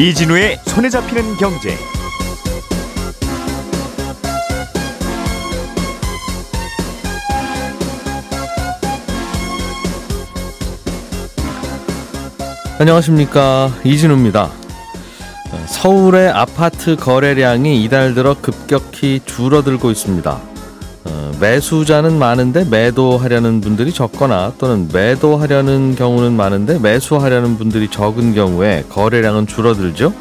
이진우의 손에 잡히는 경제. 안녕하십니까 이진우입니다. 서울의 아파트 거래량이 이달 들어 급격히 줄어들고 있습니다. 어, 매수자는 많은데 매도하려는 분들이 적거나 또는 매도하려는 경우는 많은데 매수하려는 분들이 적은 경우에 거래량은 줄어들죠.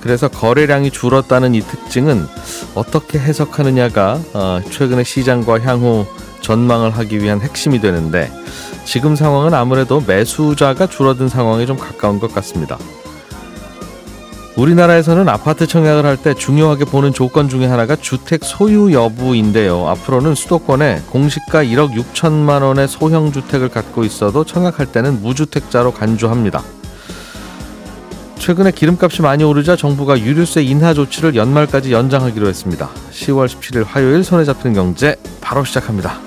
그래서 거래량이 줄었다는 이 특징은 어떻게 해석하느냐가 어, 최근의 시장과 향후 전망을 하기 위한 핵심이 되는데 지금 상황은 아무래도 매수자가 줄어든 상황에 좀 가까운 것 같습니다. 우리나라에서는 아파트 청약을 할 때 중요하게 보는 조건 중에 하나가 주택 소유 여부인데요. 앞으로는 수도권에 공시가 1억 6천만 원의 소형 주택을 갖고 있어도 청약할 때는 무주택자로 간주합니다. 최근에 기름값이 많이 오르자 정부가 유류세 인하 조치를 연말까지 연장하기로 했습니다. 10월 17일 화요일 손에 잡히는 경제 바로 시작합니다.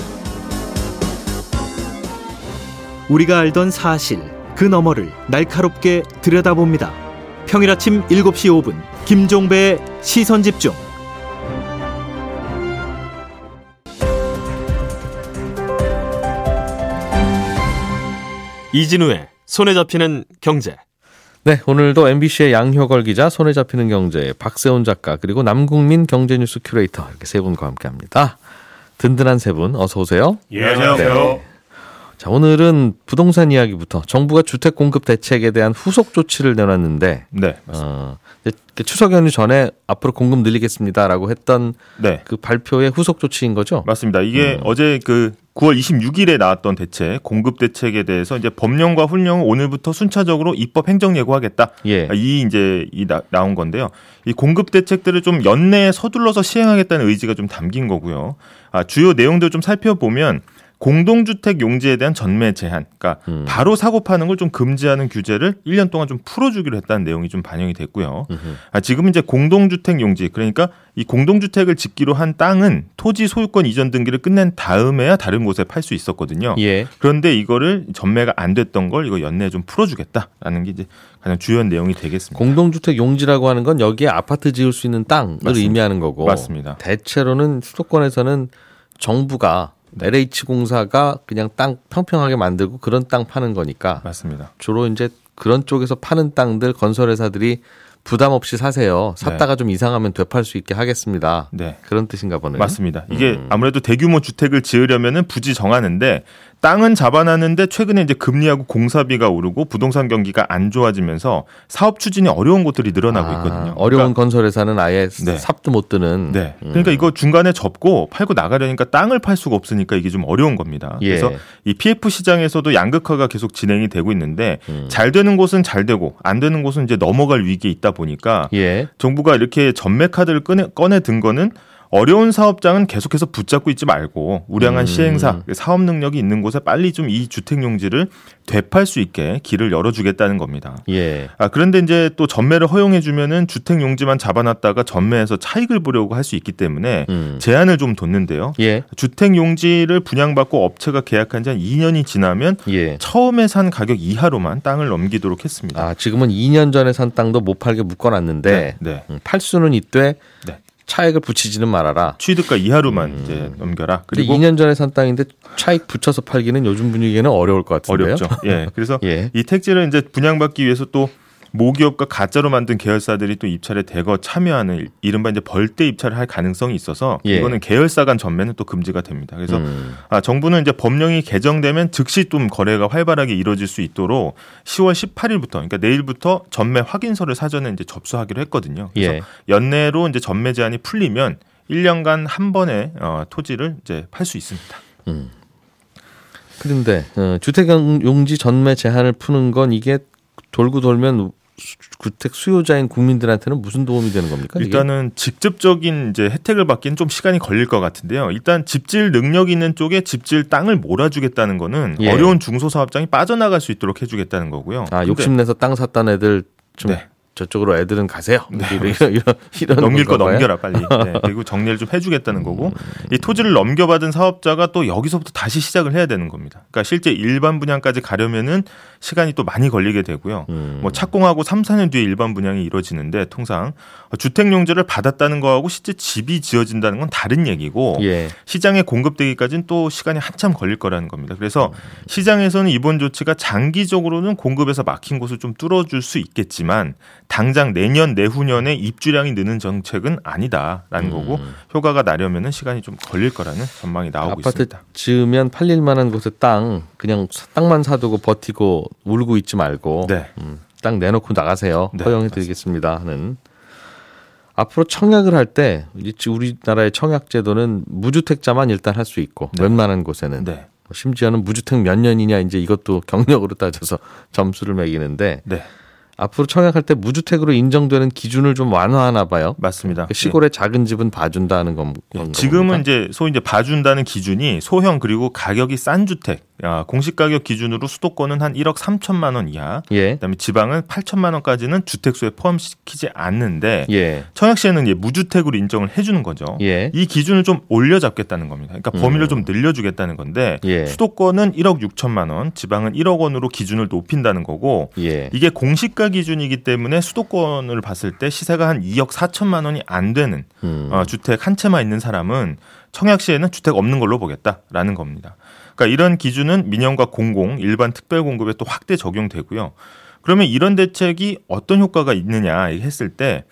우리가 알던 사실 그 너머를 날카롭게 들여다봅니다. 평일 아침 7시 5분 김종배의 시선 집중. 이진우의 손에 잡히는 경제. 네, 오늘도 MBC의 양효걸 기자, 손에 잡히는 경제, 박세훈 작가, 그리고 남국민 경제뉴스 큐레이터 이렇게 세 분과 함께합니다. 든든한 세 분 어서 오세요. 예, 안녕하세요. 네. 자, 오늘은 부동산 이야기부터 정부가 주택 공급 대책에 대한 후속 조치를 내놨는데 네. 어, 이제 추석 연휴 전에 앞으로 공급 늘리겠습니다라고 했던 네. 그 발표의 후속 조치인 거죠? 맞습니다. 이게 음. 어제 그 9월 26일에 나왔던 대책, 공급 대책에 대해서 이제 법령과 훈령을 오늘부터 순차적으로 입법 행정 예고하겠다. 예. 이 이제 이 나, 나온 건데요. 이 공급 대책들을 좀 연내에 서둘러서 시행하겠다는 의지가 좀 담긴 거고요. 아, 주요 내용들 좀 살펴보면 공동주택 용지에 대한 전매 제한, 그러니까 음. 바로 사고 파는 걸 좀 금지하는 규제를 1년 동안 좀 풀어주기로 했다는 내용이 좀 반영이 됐고요. 음흠. 아, 지금 이제 공동주택 용지, 그러니까 이 공동주택을 짓기로 한 땅은 토지 소유권 이전 등기를 끝낸 다음에야 다른 곳에 팔 수 있었거든요. 예. 그런데 이거를 전매가 안 됐던 걸 이거 연내에 좀 풀어주겠다라는 게 이제 가장 주요한 내용이 되겠습니다. 공동주택 용지라고 하는 건 여기에 아파트 지을 수 있는 땅을 맞습니다. 의미하는 거고 맞습니다. 대체로는 수도권에서는 정부가 네. LH공사가 그냥 땅 평평하게 만들고 그런 땅 파는 거니까 맞습니다. 주로 이제 그런 쪽에서 파는 땅들 건설회사들이 부담 없이 사세요. 샀다가 좀 이상하면 되팔 수 있게 하겠습니다. 네. 그런 뜻인가 보네요. 맞습니다. 이게 음. 아무래도 대규모 주택을 지으려면은 부지 정하는데 땅은 잡아놨는데 최근에 이제 금리하고 공사비가 오르고 부동산 경기가 안 좋아지면서 사업 추진이 어려운 곳들이 늘어나고 아, 있거든요. 어려운 그러니까, 건설회사는 아예 네. 삽도 못 드는. 네. 음. 그러니까 이거 중간에 접고 팔고 나가려니까 땅을 팔 수가 없으니까 이게 좀 어려운 겁니다. 예. 그래서 이 PF 시장에서도 양극화가 계속 진행이 되고 있는데 음. 잘 되는 곳은 잘 되고 안 되는 곳은 이제 넘어갈 위기에 있다 보니까 예. 정부가 이렇게 전매 카드를 꺼내, 꺼내 든 거는 어려운 사업장은 계속해서 붙잡고 있지 말고 우량한 음. 시행사, 사업 능력이 있는 곳에 빨리 좀 이 주택 용지를 되팔 수 있게 길을 열어주겠다는 겁니다. 예. 아 그런데 이제 또 전매를 허용해 주면은 주택 용지만 잡아놨다가 전매해서 차익을 보려고 할 수 있기 때문에 음. 제한을 좀 뒀는데요. 예. 주택 용지를 분양받고 업체가 계약한 지 한 2년이 지나면 예. 처음에 산 가격 이하로만 땅을 넘기도록 했습니다. 아, 지금은 2년 전에 산 땅도 못 팔게 묶어놨는데 네. 음, 팔 수는 있되 네. 차익을 붙이지는 말아라. 취득가 이하로만 이제 넘겨라. 그리고 2년 전에 산 땅인데 차익 붙여서 팔기는 요즘 분위기에는 어려울 것 같은데요. 어렵죠. 예. 그래서 예. 이 택지를 이제 분양받기 위해서 또 모기업과 가짜로 만든 계열사들이 또 입찰에 대거 참여하는 이른바 이제 벌떼 입찰을 할 가능성이 있어서 예. 이거는 계열사 간 전매는 또 금지가 됩니다. 그래서 음. 아, 정부는 이제 법령이 개정되면 즉시 좀 거래가 활발하게 이루어질 수 있도록 10월 18일부터 그러니까 내일부터 전매 확인서를 사전에 이제 접수하기로 했거든요. 그래서 예. 연내로 이제 전매 제한이 풀리면 1년간 한 번에 어, 토지를 이제 팔 수 있습니다. 그런데 어, 주택 용지 전매 제한을 푸는 건 이게 돌고 돌면 수- 주택 수요자인 국민들한테는 무슨 도움이 되는 겁니까? 이게? 일단은 직접적인 이제 혜택을 받기는 좀 시간이 걸릴 것 같은데요. 일단 집질 능력 있는 쪽에 집질 땅을 몰아주겠다는 거는 예. 어려운 중소사업장이 빠져나갈 수 있도록 해주겠다는 거고요. 아 욕심내서 땅 샀던 애들 좀 네. 저쪽으로 애들은 가세요. 이런 이런 이런 넘길 거? 넘겨라 빨리. 네, 그리고 정리를 좀 해주겠다는 거고 이 토지를 넘겨받은 사업자가 또 여기서부터 다시 시작을 해야 되는 겁니다. 그러니까 실제 일반 분양까지 가려면은 시간이 또 많이 걸리게 되고요. 음. 뭐 착공하고 3, 4년 뒤에 일반 분양이 이루어지는데 통상 주택 용지를 받았다는 거하고 실제 집이 지어진다는 건 다른 얘기고 예. 시장에 공급되기까지는 또 시간이 한참 걸릴 거라는 겁니다. 그래서 시장에서는 이번 조치가 장기적으로는 공급에서 막힌 곳을 좀 뚫어줄 수 있겠지만 당장 내년 내후년에 입주량이 느는 정책은 아니다라는 거고 효과가 나려면은 시간이 좀 걸릴 거라는 전망이 나오고 아파트 있습니다. 지으면 팔릴 만한 곳에 땅 그냥 땅만 사두고 버티고 울고 있지 말고 네. 음, 땅 내놓고 나가세요. 네, 허용해 드리겠습니다 하는 앞으로 청약을 할 때 우리나라의 청약 제도는 무주택자만 일단 할 수 있고 네. 웬만한 곳에는 네. 뭐 심지어는 무주택 몇 년이냐 이제 이것도 경력으로 따져서 점수를 매기는데 네. 앞으로 청약할 때 무주택으로 인정되는 기준을 좀 완화하나 봐요. 맞습니다. 그 시골의 작은 집은 봐준다는 건 네. 건가 지금은 봅니까? 이제 소위 이제 봐준다는 기준이 소형 그리고 가격이 싼 주택 아, 공시 가격 기준으로 수도권은 한 1억 3천만 원 이하 예 그다음에 지방은 8천만 원까지는 주택수에 포함시키지 않는데 예. 청약 시에는 이제 무주택으로 인정을 해 주는 거죠. 예. 이 기준을 좀 올려 잡겠다는 겁니다. 그러니까 범위를 음. 좀 늘려 주겠다는 건데 예. 수도권은 1억 6천만 원, 지방은 1억 원으로 기준을 높인다는 거고 예. 이게 공시가 기준이기 때문에 수도권을 봤을 때 시세가 한 2억 4천만 원이 안 되는 음. 어, 주택 한 채만 있는 사람은 청약시에는 주택 없는 걸로 보겠다라는 겁니다. 그러니까 이런 기준은 민영과 공공, 일반 특별 공급에 또 확대 적용되고요. 그러면 이런 대책이 어떤 효과가 있느냐 했을 때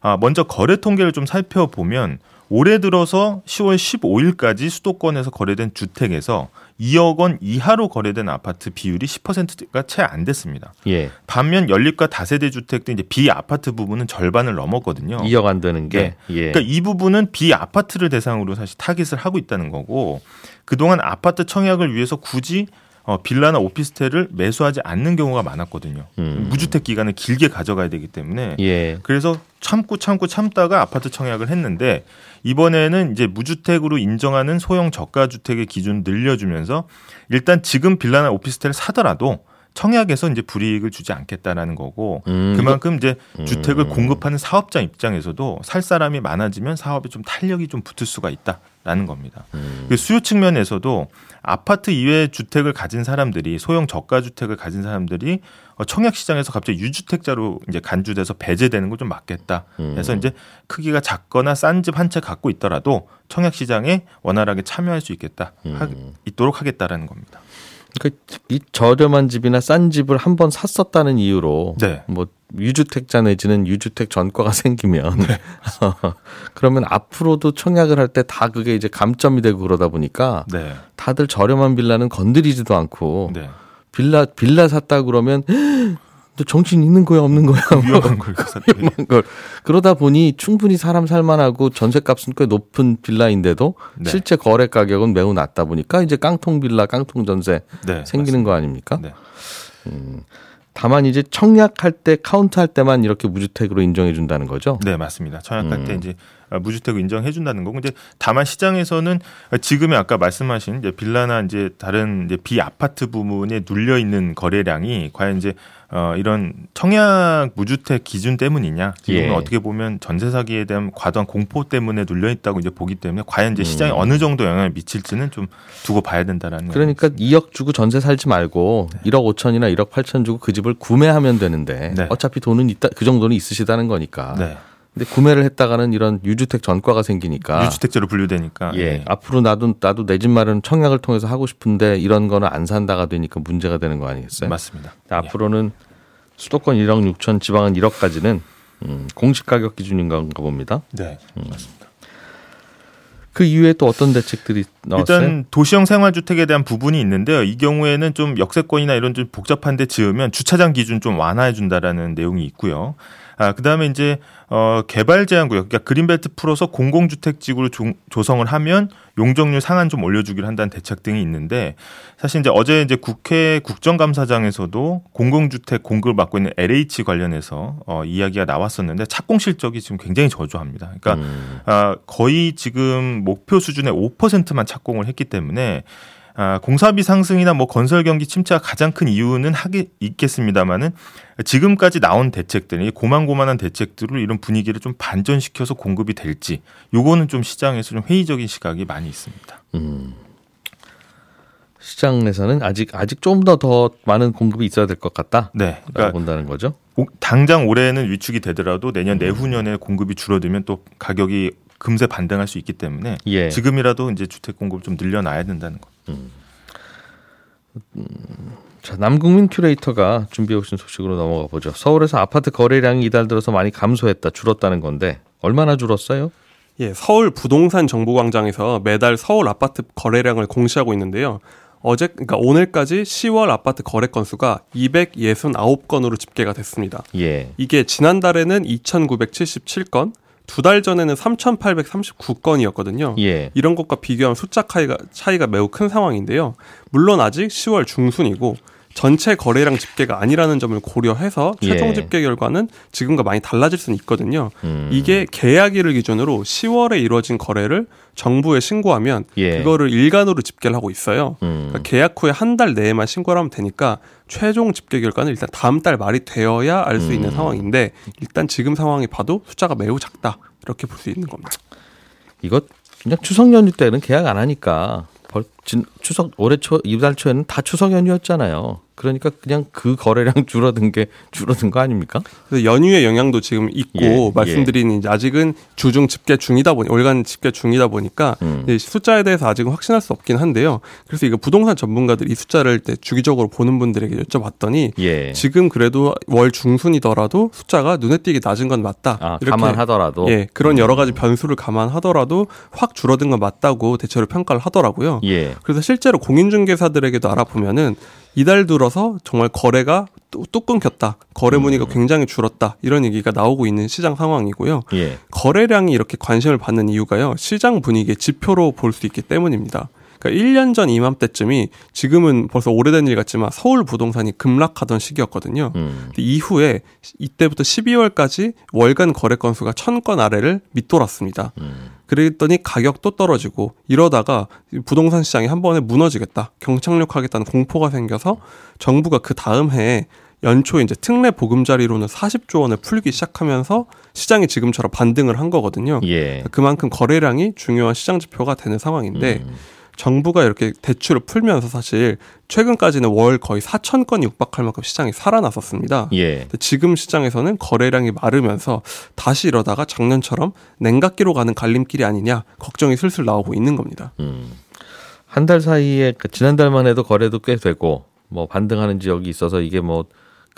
아, 먼저 거래 통계를 좀 살펴보면 올해 들어서 10월 15일까지 수도권에서 거래된 주택에서 2억 원 이하로 거래된 아파트 비율이 10%가 채 안 됐습니다. 예. 반면 연립과 다세대 주택도 이제 비아파트 부분은 절반을 넘었거든요. 2억 안 되는 게 예. 그러니까 이 부분은 비아파트를 대상으로 사실 타깃을 하고 있다는 거고 그동안 아파트 청약을 위해서 굳이 어, 빌라나 오피스텔을 매수하지 않는 경우가 많았거든요. 음. 무주택 기간을 길게 가져가야 되기 때문에 예. 그래서 참고 참고 참다가 아파트 청약을 했는데 이번에는 이제 무주택으로 인정하는 소형 저가 주택의 기준 늘려주면서 일단 지금 빌라나 오피스텔 을 사더라도 청약에서 이제 불이익을 주지 않겠다라는 거고 음, 그만큼 이제 음. 주택을 공급하는 사업자 입장에서도 살 사람이 많아지면 사업에 좀 탄력이 좀 붙을 수가 있다라는 겁니다. 음. 그 수요 측면에서도 아파트 이외의 주택을 가진 사람들이 소형 저가 주택을 가진 사람들이 어, 청약 시장에서 갑자기 유주택자로 이제 간주돼서 배제되는 걸 좀 막겠다. 음. 그래서 이제 크기가 작거나 싼 집 한 채 갖고 있더라도 청약 시장에 원활하게 참여할 수 있겠다. 하, 음. 있도록 하겠다라는 겁니다. 그이 저렴한 집이나 싼 집을 한 번 샀었다는 이유로 네. 뭐 유주택자 내지는 유주택 전과가 생기면 네. 그러면 앞으로도 청약을 할 때 다 그게 이제 감점이 되고 그러다 보니까 네. 다들 저렴한 빌라는 건드리지도 않고 네. 빌라 빌라 샀다 그러면 너 정신 있는 거야 없는 거야 뭐 위험한 걸 샀더니. 위험한 걸 그러다 보니 충분히 사람 살만하고 전세값은 꽤 높은 빌라인데도 네. 실제 거래 가격은 매우 낮다 보니까 이제 깡통 빌라, 깡통 전세 네. 생기는 거 아닙니까? 네. 다만 이제 청약할 때 카운트할 때만 이렇게 무주택으로 인정해 준다는 거죠. 네, 맞습니다. 청약할 때 음. 이제 무주택을 인정해 준다는 거고 이제 다만 시장에서는 지금의 아까 말씀하신 이제 빌라나 이제 다른 이제 비아파트 부분에 눌려 있는 거래량이 과연 이제 어 이런 청약 무주택 기준 때문이냐 지금은 예. 어떻게 보면 전세 사기에 대한 과도한 공포 때문에 눌려 있다고 이제 보기 때문에 과연 이제 시장에 음. 어느 정도 영향을 미칠지는 좀 두고 봐야 된다라는 그러니까 2억 주고 전세 살지 말고 1억 5천이나 1억 8천 주고 그 집을 구매하면 되는데 네. 어차피 돈은 있다 그 정도는 있으시다는 거니까. 네. 근데 구매를 했다가는 이런 유주택 전과가 생기니까 유주택자로 분류되니까 예. 예. 앞으로 나도 나도 내 집 마련 청약을 통해서 하고 싶은데 이런 거는 안 산다가 되니까 문제가 되는 거 아니겠어요? 맞습니다. 네. 앞으로는 수도권 1억 6천, 지방은 1억까지는 음, 공시 가격 기준인가 봅니다. 네. 그 이후에 또 어떤 대책들이 나왔어요? 일단 도시형 생활주택에 대한 부분이 있는데요. 이 경우에는 좀 역세권이나 이런 좀 복잡한 데 지으면 주차장 기준 좀 완화해 준다라는 내용이 있고요. 아, 그 다음에 이제 어 개발 제한 구역 그러니까 그린벨트 풀어서 공공주택 지구를 조, 조성을 하면 용적률 상한 좀 올려 주기로 한다는 대책 등이 있는데 사실 이제 어제 이제 국회 국정감사장에서도 공공주택 공급을 맡고 있는 LH 관련해서 어 이야기가 나왔었는데 착공 실적이 지금 굉장히 저조합니다. 그러니까 음, 아, 거의 지금 목표 수준의 5%만 착공을 했기 때문에 아, 공사비 상승이나 뭐 건설 경기 침체가 가장 큰 이유는 하기 있겠습니다만은 지금까지 나온 대책들이 고만고만한 대책들로 이런 분위기를 좀 반전시켜서 공급이 될지 요거는 좀 시장에서 좀 회의적인 시각이 많이 있습니다. 음. 시장에서는 아직 아직 좀 더더 많은 공급이 있어야 될 것 같다. 네. 그러니까 본다는 거죠. 오- 당장 올해는 위축이 되더라도 내년 내후년에 공급이 줄어들면 또 가격이 금세 반등할 수 있기 때문에 예. 지금이라도 이제 주택 공급을 좀 늘려놔야 된다는 거. 자, 남국민 큐레이터가 준비해 오신 소식으로 넘어가 보죠. 서울에서 아파트 거래량이 이달 들어서 많이 감소했다, 줄었다는 건데 얼마나 줄었어요? 예, 서울 부동산 정보광장에서 매달 서울 아파트 거래량을 공시하고 있는데요. 어제 그러니까 오늘까지 10월 아파트 거래 건수가 269건으로 집계가 됐습니다. 예. 이게 지난달에는 2,977건, 두 달 전에는 3,839건이었거든요. 예. 이런 것과 비교하면 숫자 차이가, 차이가 매우 큰 상황인데요. 물론 아직 10월 중순이고 전체 거래량 집계가 아니라는 점을 고려해서 최종 예. 집계 결과는 지금과 많이 달라질 수는 있거든요. 음. 이게 계약일을 기준으로 10월에 이루어진 거래를 정부에 신고하면 예. 그거를 일간으로 집계를 하고 있어요. 음. 그러니까 계약 후에 한 달 내에만 신고를 하면 되니까 최종 집계 결과는 일단 다음 달 말이 되어야 알수 있는 음. 상황인데 일단 지금 상황이 봐도 숫자가 매우 작다 이렇게 볼 수 있는 겁니다. 이거 그냥 추석 연휴 때는 계약 안 하니까 벌, 진, 추석 올해 초 이달 초에는 다 추석 연휴였잖아요. 그러니까 그냥 그 거래량 줄어든 게 줄어든 거 아닙니까? 그래서 연휴의 영향도 지금 있고 예, 말씀드린 이제 아직은 주중 집계 중이다 보니 월간 집계 중이다 보니까 음. 숫자에 대해서 아직은 확신할 수 없긴 한데요. 그래서 이거 부동산 전문가들 이 숫자를 때 주기적으로 보는 분들에게 여쭤봤더니 예. 지금 그래도 월 중순이더라도 숫자가 눈에 띄게 낮은 건 맞다. 아, 감안하더라도 예, 그런 여러 음. 가지 변수를 감안하더라도 확 줄어든 건 맞다고 대체로 평가를 하더라고요. 예. 그래서 실제로 공인중개사들에게도 알아보면은 이달 들어서 정말 거래가 또, 또 끊겼다. 거래 음. 문의가 굉장히 줄었다. 이런 얘기가 나오고 있는 시장 상황이고요. 예. 거래량이 이렇게 관심을 받는 이유가요. 시장 분위기의 지표로 볼 수 있기 때문입니다. 그러니까 1년 전 이맘때쯤이 지금은 벌써 오래된 일 같지만 서울 부동산이 급락하던 시기였거든요. 음. 이후에 이때부터 12월까지 월간 거래 건수가 1000건 아래를 밑돌았습니다. 음. 그랬더니 가격도 떨어지고 이러다가 부동산 시장이 한 번에 무너지겠다, 경착륙하겠다는 공포가 생겨서 정부가 그 다음 해에 연초에 이제 특례 보금자리로는 40조 원을 풀기 시작하면서 시장이 지금처럼 반등을 한 거거든요. 예. 그만큼 거래량이 중요한 시장 지표가 되는 상황인데 음. 정부가 이렇게 대출을 풀면서 사실 최근까지는 월 거의 4천 건이 육박할 만큼 시장이 살아났었습니다. 예. 지금 시장에서는 거래량이 마르면서 다시 이러다가 작년처럼 냉각기로 가는 갈림길이 아니냐 걱정이 슬슬 나오고 있는 겁니다. 음. 한 달 사이에 그 지난달만 해도 거래도 꽤 되고 뭐 반등하는 지역이 있어서 이게 뭐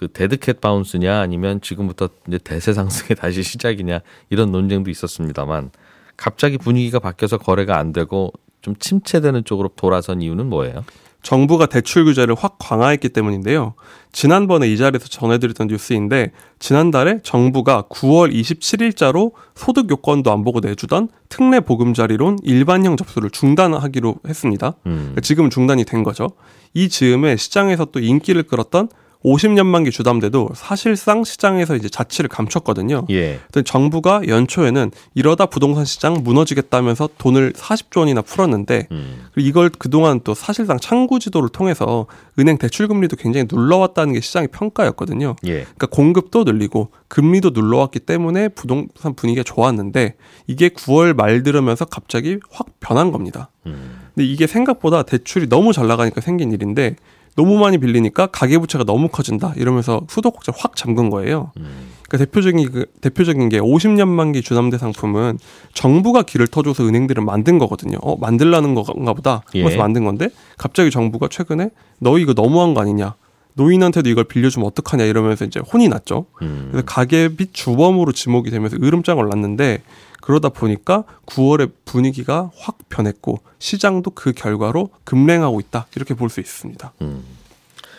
그 데드캣 바운스냐 아니면 지금부터 이제 대세 상승이 다시 시작이냐 이런 논쟁도 있었습니다만 갑자기 분위기가 바뀌어서 거래가 안 되고 좀 침체되는 쪽으로 돌아선 이유는 뭐예요? 정부가 대출 규제를 확 강화했기 때문인데요. 지난번에 이 자리에서 전해드렸던 뉴스인데 지난달에 정부가 9월 27일자로 소득 요건도 안 보고 내주던 특례 보금자리론 일반형 접수를 중단하기로 했습니다. 음. 그러니까 지금 중단이 된 거죠. 이 즈음에 시장에서 또 인기를 끌었던 50년 만기 주담대도 사실상 시장에서 이제 자취를 감췄거든요. 예. 정부가 연초에는 이러다 부동산 시장 무너지겠다면서 돈을 40조 원이나 풀었는데 음. 이걸 그동안 또 사실상 창구 지도를 통해서 은행 대출 금리도 굉장히 눌러왔다는 게 시장의 평가였거든요. 예. 그러니까 공급도 늘리고 금리도 눌러왔기 때문에 부동산 분위기가 좋았는데 이게 9월 말 들으면서 갑자기 확 변한 겁니다. 음. 근데 이게 생각보다 대출이 너무 잘 나가니까 생긴 일인데 너무 많이 빌리니까 가계부채가 너무 커진다 이러면서 수도꼭지를 확 잠근 거예요. 음. 그러니까 대표적인 그 대표적인 게 50년 만기 주담대 상품은 정부가 길을 터줘서 은행들을 만든 거거든요. 어 만들라는 건가 보다. 예. 그래서 만든 건데 갑자기 정부가 최근에 너희 이거 너무한 거 아니냐. 노인한테도 이걸 빌려주면 어떡하냐 이러면서 이제 혼이 났죠. 음. 그래서 가계빚 주범으로 지목이 되면서 으름장을 놨는데 그러다 보니까 9월에 분위기가 확 변했고 시장도 그 결과로 급랭하고 있다 이렇게 볼 수 있습니다. 음.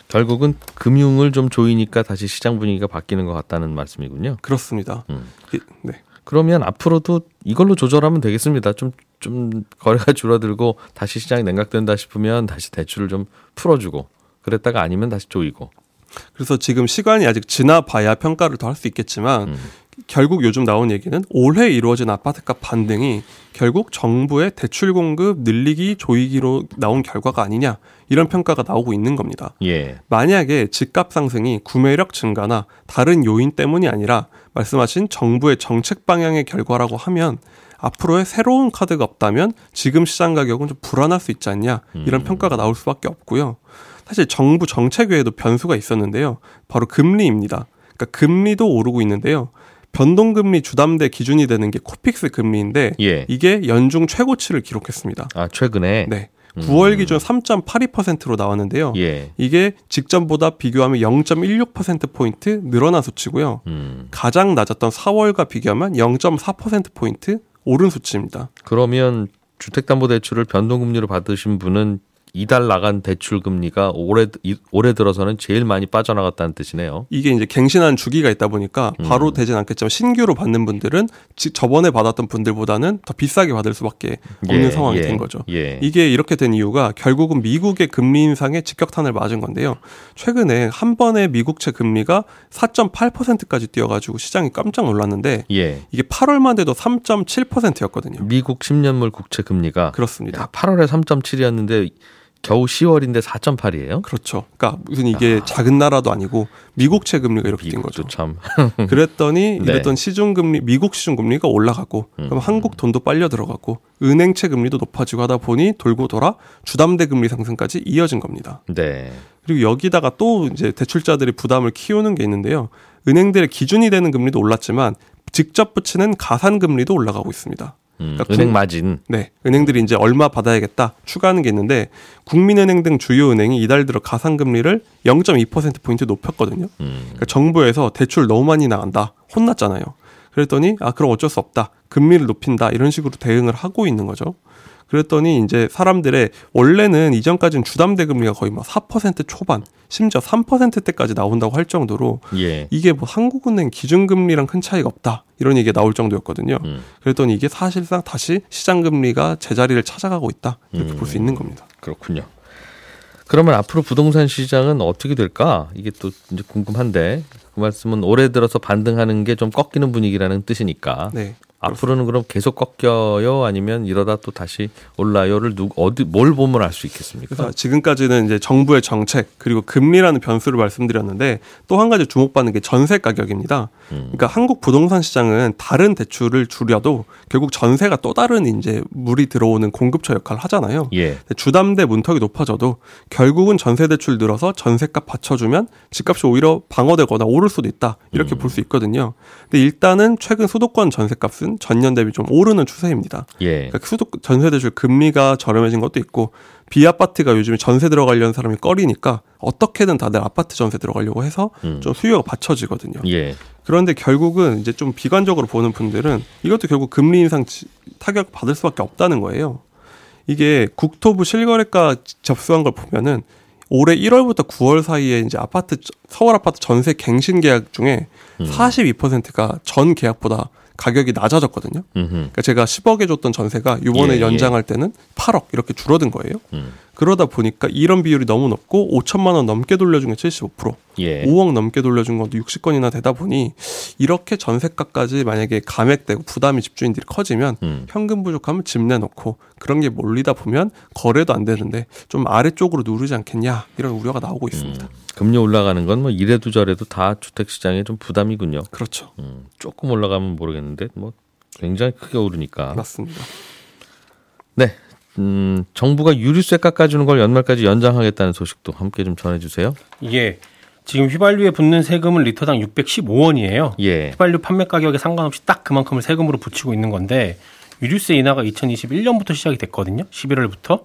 결국은 금융을 좀 조이니까 다시 시장 분위기가 바뀌는 것 같다는 말씀이군요. 그렇습니다. 음. 이- 네. 그러면 앞으로도 이걸로 조절하면 되겠습니다. 좀, 좀 거래가 줄어들고 다시 시장이 냉각된다 싶으면 다시 대출을 좀 풀어주고 그랬다가 아니면 다시 조이고. 그래서 지금 시간이 아직 지나봐야 평가를 더 할 수 있겠지만 음. 결국 요즘 나온 얘기는 올해 이루어진 아파트값 반등이 결국 정부의 대출 공급 늘리기 조이기로 나온 결과가 아니냐 이런 평가가 나오고 있는 겁니다. 예. 만약에 집값 상승이 구매력 증가나 다른 요인 때문이 아니라 말씀하신 정부의 정책 방향의 결과라고 하면 앞으로의 새로운 카드가 없다면 지금 시장 가격은 좀 불안할 수 있지 않냐 이런 음. 평가가 나올 수밖에 없고요. 사실 정부 정책 외에도 변수가 있었는데요. 바로 금리입니다. 그러니까 금리도 오르고 있는데요. 변동금리 주담대 기준이 되는 게 코픽스 금리인데 예. 이게 연중 최고치를 기록했습니다. 아, 최근에 네. 9월 기준 3.82%로 나왔는데요. 예. 이게 직전보다 비교하면 0.16%포인트 늘어난 수치고요. 음. 가장 낮았던 4월과 비교하면 0.4%포인트 오른 수치입니다. 그러면 주택담보대출을 변동금리로 받으신 분은 이달 나간 대출 금리가 올해 이- 올해 들어서는 제일 많이 빠져나갔다는 뜻이네요. 이게 이제 갱신한 주기가 있다 보니까 바로 되진 않겠지만 신규로 받는 분들은 지- 저번에 받았던 분들보다는 더 비싸게 받을 수밖에 없는 예, 상황이 예, 된 거죠. 예. 이게 이렇게 된 이유가 결국은 미국의 금리 인상에 직격탄을 맞은 건데요. 최근에 한 번에 미국채 금리가 4.8%까지 뛰어가지고 시장이 깜짝 놀랐는데 예. 이게 8월만 돼도 3.7%였거든요. 미국 10년물 국채 금리가 그렇습니다. 야, 8월에 3.7이었는데 겨우 10월인데 4.8이에요. 그렇죠. 그러니까 무슨 이게 작은 나라도 아니고 미국 채 금리가 이렇게 뛴 거죠. 참. 그랬더니 네. 이랬던 시중 금리 미국 시중 금리가 올라가고 음. 그럼 한국 돈도 빨려 들어가고 은행 채 금리도 높아지고 하다 보니 돌고 돌아 주담대 금리 상승까지 이어진 겁니다. 네. 그리고 여기다가 또 이제 대출자들이 부담을 키우는 게 있는데요. 은행들의 기준이 되는 금리도 올랐지만 직접 붙이는 가산 금리도 올라가고 있습니다. 음, 그러니까 은행 국- 마진. 네, 은행들이 이제 얼마 받아야겠다 추가하는 게 있는데 국민은행 등 주요 은행이 이달 들어 가산 금리를 0.2% 포인트 높였거든요. 음. 그러니까 정부에서 대출 너무 많이 나간다 혼났잖아요. 그랬더니 아 그럼 어쩔 수 없다 금리를 높인다 이런 식으로 대응을 하고 있는 거죠. 그랬더니 이제 사람들의 원래는 이전까지는 주담 대 금리가 거의 막 4% 초반 심지어 3%대까지 나온다고 할 정도로 예. 이게 뭐 한국은행 기준금리랑 큰 차이가 없다 이런 얘기가 나올 정도였거든요. 음. 그랬더니 이게 사실상 다시 시장금리가 제자리를 찾아가고 있다 이렇게 음. 볼수 있는 겁니다. 그렇군요. 그러면 앞으로 부동산 시장은 어떻게 될까? 이게 또 이제 궁금한데 그 말씀은 올해 들어서 반등하는 게 좀 꺾이는 분위기라는 뜻이니까 네. 앞으로는 그럼 계속 꺾여요? 아니면 이러다 또 다시 올라요를 누 어디 뭘 보면 알 수 있겠습니까? 그래서 지금까지는 이제 정부의 정책 그리고 금리라는 변수를 말씀드렸는데 또 한 가지 주목받는 게 전세 가격입니다. 음. 그러니까 한국 부동산 시장은 다른 대출을 줄여도 결국 전세가 또 다른 이제 물이 들어오는 공급처 역할을 하잖아요. 예. 주담대 문턱이 높아져도 결국은 전세 대출 늘어서 전세값 받쳐주면 집값이 오히려 방어되거나 오를 수도 있다 이렇게 볼수 있거든요. 근데 일단은 최근 수도권 전세값은 전년 대비 좀 오르는 추세입니다. 예. 그러니까 수도 전세 대출 금리가 저렴해진 것도 있고 비아파트가 요즘에 전세 들어가려는 사람이 꺼리니까 어떻게든 다들 아파트 전세 들어가려고 해서 음. 좀 수요가 받쳐지거든요. 예. 그런데 결국은 이제 좀 비관적으로 보는 분들은 이것도 결국 금리 인상 지- 타격 받을 수밖에 없다는 거예요. 이게 국토부 실거래가 접수한 걸 보면은 올해 1월부터 9월 사이에 이제 아파트 서울 아파트 전세 갱신 계약 중에 음. 42%가 전 계약보다 가격이 낮아졌거든요. 음흠. 그러니까 제가 10억에 줬던 전세가 이번에 예, 연장할 때는 8억 이렇게 줄어든 거예요. 음. 그러다 보니까 이런 비율이 너무 높고 5천만 원 넘게 돌려준 게 75%, 예. 5억 넘게 돌려준 것도 60건이나 되다 보니 이렇게 전세가까지 만약에 감액되고 부담이 집주인들이 커지면 음. 현금 부족하면 집 내놓고 그런 게 몰리다 보면 거래도 안 되는데 좀 아래쪽으로 누르지 않겠냐 이런 우려가 나오고 있습니다. 금리 올라가는 건 뭐 이래도 저래도 다 주택 시장에 좀 부담이군요. 그렇죠. 음, 조금 올라가면 모르겠는데 뭐 굉장히 크게 오르니까. 맞습니다. 네. 음, 정부가 유류세 깎아주는 걸 연말까지 연장하겠다는 소식도 함께 좀 전해주세요. 이게 지금 휘발유에 붙는 세금은 리터당 615원이에요. 예. 휘발유 판매 가격에 상관없이 딱 그만큼을 세금으로 붙이고 있는 건데 유류세 인하가 2021년부터 시작이 됐거든요. 11월부터.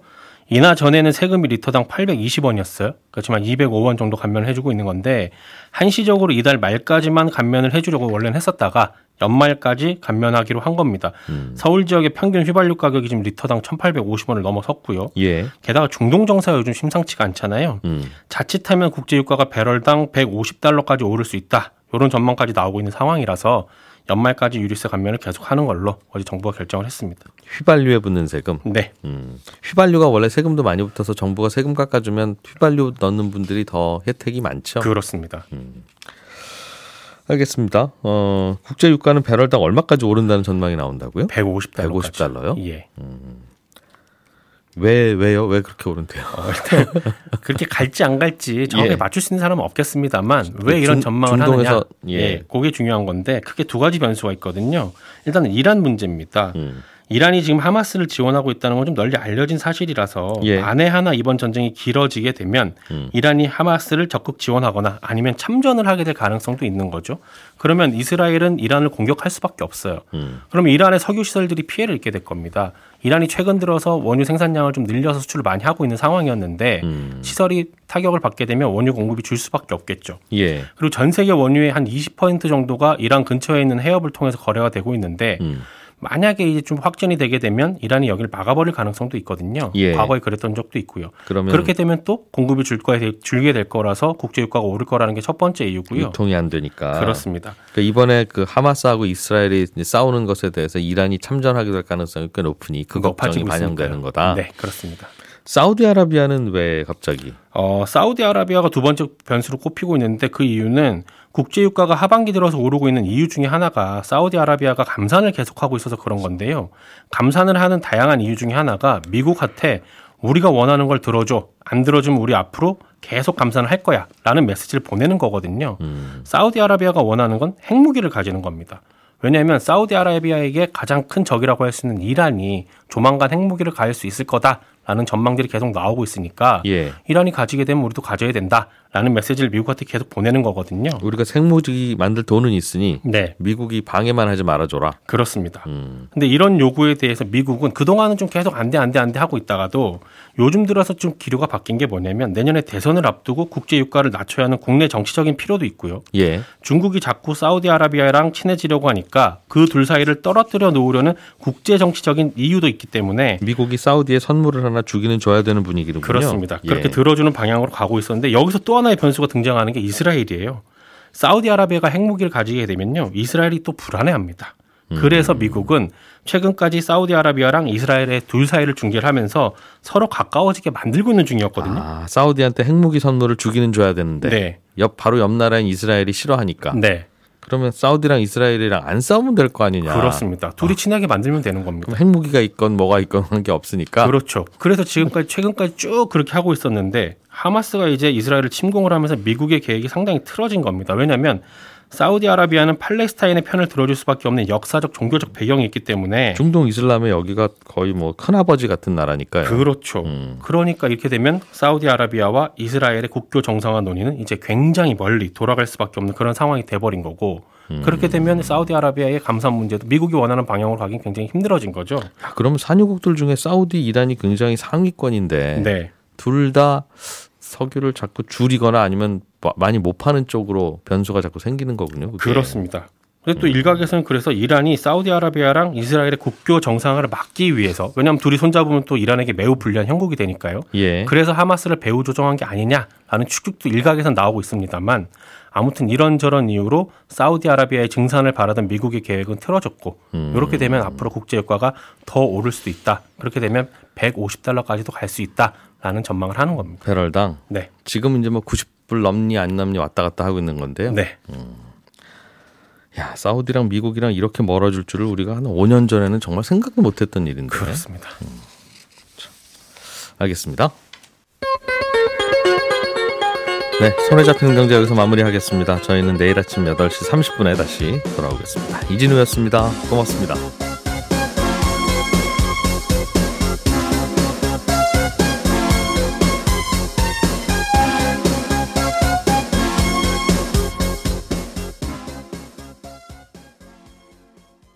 인하 전에는 세금이 리터당 820원이었어요. 그렇지만 205원 정도 감면을 해주고 있는 건데 한시적으로 이달 말까지만 감면을 해주려고 원래는 했었다가 연말까지 감면하기로 한 겁니다. 서울 지역의 평균 휘발유 가격이 지금 리터당 1,850원을 넘어섰고요. 예. 게다가 중동 정세가 요즘 심상치가 않잖아요. 음. 자칫하면 국제 유가가 배럴당 150달러까지 오를 수 있다. 이런 전망까지 나오고 있는 상황이라서 연말까지 유류세 감면을 계속하는 걸로 어제 정부가 결정을 했습니다. 휘발유에 붙는 세금. 네, 음. 휘발유가 원래 세금도 많이 붙어서 정부가 세금 깎아주면 휘발유 넣는 분들이 더 혜택이 많죠. 그렇습니다. 알겠습니다. 어, 국제 유가는 배럴당 얼마까지 오른다는 전망이 나온다고요? 150달러. 150달러요? 예. 왜 왜요? 왜 그렇게 오른대요? 그렇게 갈지 안 갈지 정확하게 예. 맞출 수 있는 사람은 없겠습니다만 왜 이런 중- 전망을 중동에서, 하느냐? 예. 예. 그게 중요한 건데 크게 두 가지 변수가 있거든요. 일단은 이란 문제입니다. 음. 이란이 지금 하마스를 지원하고 있다는 건 좀 널리 알려진 사실이라서 예. 만에 하나 이번 전쟁이 길어지게 되면 음. 이란이 하마스를 적극 지원하거나 아니면 참전을 하게 될 가능성도 있는 거죠. 그러면 이스라엘은 이란을 공격할 수밖에 없어요. 음. 그러면 이란의 석유 시설들이 피해를 입게 될 겁니다. 이란이 최근 들어서 원유 생산량을 좀 늘려서 수출을 많이 하고 있는 상황이었는데 음. 시설이 타격을 받게 되면 원유 공급이 줄 수밖에 없겠죠. 예. 그리고 전 세계 원유의 한 20% 정도가 이란 근처에 있는 해협을 통해서 거래가 되고 있는데 음. 만약에 이제 좀 확전이 되게 되면 이란이 여기를 막아버릴 가능성도 있거든요. 예. 과거에 그랬던 적도 있고요. 그러면 그렇게 되면 또 공급이 줄 거에 줄게 될 거라서 국제 유가가 오를 거라는 게 첫 번째 이유고요. 유통이 안 되니까. 그렇습니다. 그러니까 이번에 그 하마스하고 이스라엘이 싸우는 것에 대해서 이란이 참전하게 될 가능성이 꽤 높으니 그 걱정이 반영되는. 거다. 네, 그렇습니다. 사우디아라비아는 왜 갑자기? 어, 사우디아라비아가 두 번째 변수로 꼽히고 있는데 그 이유는 국제 유가가 하반기 들어서 오르고 있는 이유 중에 하나가 사우디아라비아가 감산을 계속하고 있어서 그런 건데요. 감산을 하는 다양한 이유 중에 하나가 미국한테 우리가 원하는 걸 들어줘. 안 들어주면 우리 앞으로 계속 감산을 할 거야. 라는 메시지를 보내는 거거든요. 음. 사우디아라비아가 원하는 건 핵무기를 가지는 겁니다. 왜냐하면 사우디아라비아에게 가장 큰 적이라고 할 수 있는 이란이 조만간 핵무기를 가질 수 있을 거다 라는 전망들이 계속 나오고 있으니까 예. 이란이 가지게 되면 우리도 가져야 된다라는 메시지를 미국한테 계속 보내는 거거든요. 우리가 생무기 만들 돈은 있으니 네, 미국이 방해만 하지 말아줘라. 그렇습니다. 음. 근데 이런 요구에 대해서 미국은 그동안은 좀 계속 안 돼, 안 돼, 안 돼 하고 있다가도 요즘 들어서 좀 기류가 바뀐 게 뭐냐면 내년에 대선을 앞두고 국제 유가를 낮춰야 하는 국내 정치적인 필요도 있고요. 예. 중국이 자꾸 사우디아라비아랑 친해지려고 하니까 그 둘 사이를 떨어뜨려 놓으려는 국제 정치적인 이유도 있기 때문에 미국이 사우디에 선물을 하나 주기는 줘야 되는 분위기로군요. 그렇습니다. 예. 그렇게 들어주는 방향으로 가고 있었는데 여기서 또 하나의 변수가 등장하는 게 이스라엘이에요. 사우디아라비아가 핵무기를 가지게 되면요, 이스라엘이 또 불안해합니다. 음. 그래서 미국은 최근까지 사우디아라비아랑 이스라엘의 둘 사이를 중재를 하면서 서로 가까워지게 만들고 있는 중이었거든요. 아, 사우디한테 핵무기 선물을 주기는 줘야 되는데 네. 옆 바로 옆 나라인 이스라엘이 싫어하니까. 네, 그러면 사우디랑 이스라엘이랑 안 싸우면 될 거 아니냐. 그렇습니다. 둘이 친하게 만들면 되는 겁니다. 핵무기가 있건 뭐가 있건 한 게 없으니까. 그렇죠. 그래서 지금까지 최근까지 쭉 그렇게 하고 있었는데 하마스가 이제 이스라엘을 침공을 하면서 미국의 계획이 상당히 틀어진 겁니다. 왜냐하면 사우디아라비아는 팔레스타인의 편을 들어줄 수밖에 없는 역사적 종교적 배경이 있기 때문에 중동 이슬람의 여기가 거의 뭐 큰아버지 같은 나라니까요. 그렇죠. 음. 그러니까 이렇게 되면 사우디아라비아와 이스라엘의 국교 정상화 논의는 이제 굉장히 멀리 돌아갈 수밖에 없는 그런 상황이 돼버린 거고 음. 그렇게 되면 사우디아라비아의 감산 문제도 미국이 원하는 방향으로 가긴 굉장히 힘들어진 거죠. 야, 그러면 산유국들 중에 사우디, 이란이 굉장히 상위권인데 네. 둘다 석유를 자꾸 줄이거나 아니면 마- 많이 못 파는 쪽으로 변수가 자꾸 생기는 거군요. 그게. 그렇습니다. 그래서 또 일각에서는 그래서 이란이 사우디아라비아랑 이스라엘의 국교 정상화를 막기 위해서 왜냐하면 둘이 손잡으면 또 이란에게 매우 불리한 형국이 되니까요. 예. 그래서 하마스를 배후 조정한 게 아니냐라는 추측도 일각에서 나오고 있습니다만 아무튼 이런저런 이유로 사우디아라비아의 증산을 바라던 미국의 계획은 틀어졌고 음. 이렇게 되면 앞으로 국제 유가가 더 오를 수도 있다. 그렇게 되면 150달러까지도 갈 수 있다라는 전망을 하는 겁니다. 배럴당 네. 지금 이제 뭐 90 불 넘니 안 넘니 왔다 갔다 하고 있는 건데요. 네. 야, 사우디랑 미국이랑 이렇게 멀어질 줄을 우리가 한 5년 전에는 정말 생각도 못 했던 일인데. 그렇습니다. 알겠습니다. 네, 손에 잡히는 경제 여기서 마무리하겠습니다. 저희는 내일 아침 8시 30분에 다시 돌아오겠습니다. 이진우였습니다. 고맙습니다.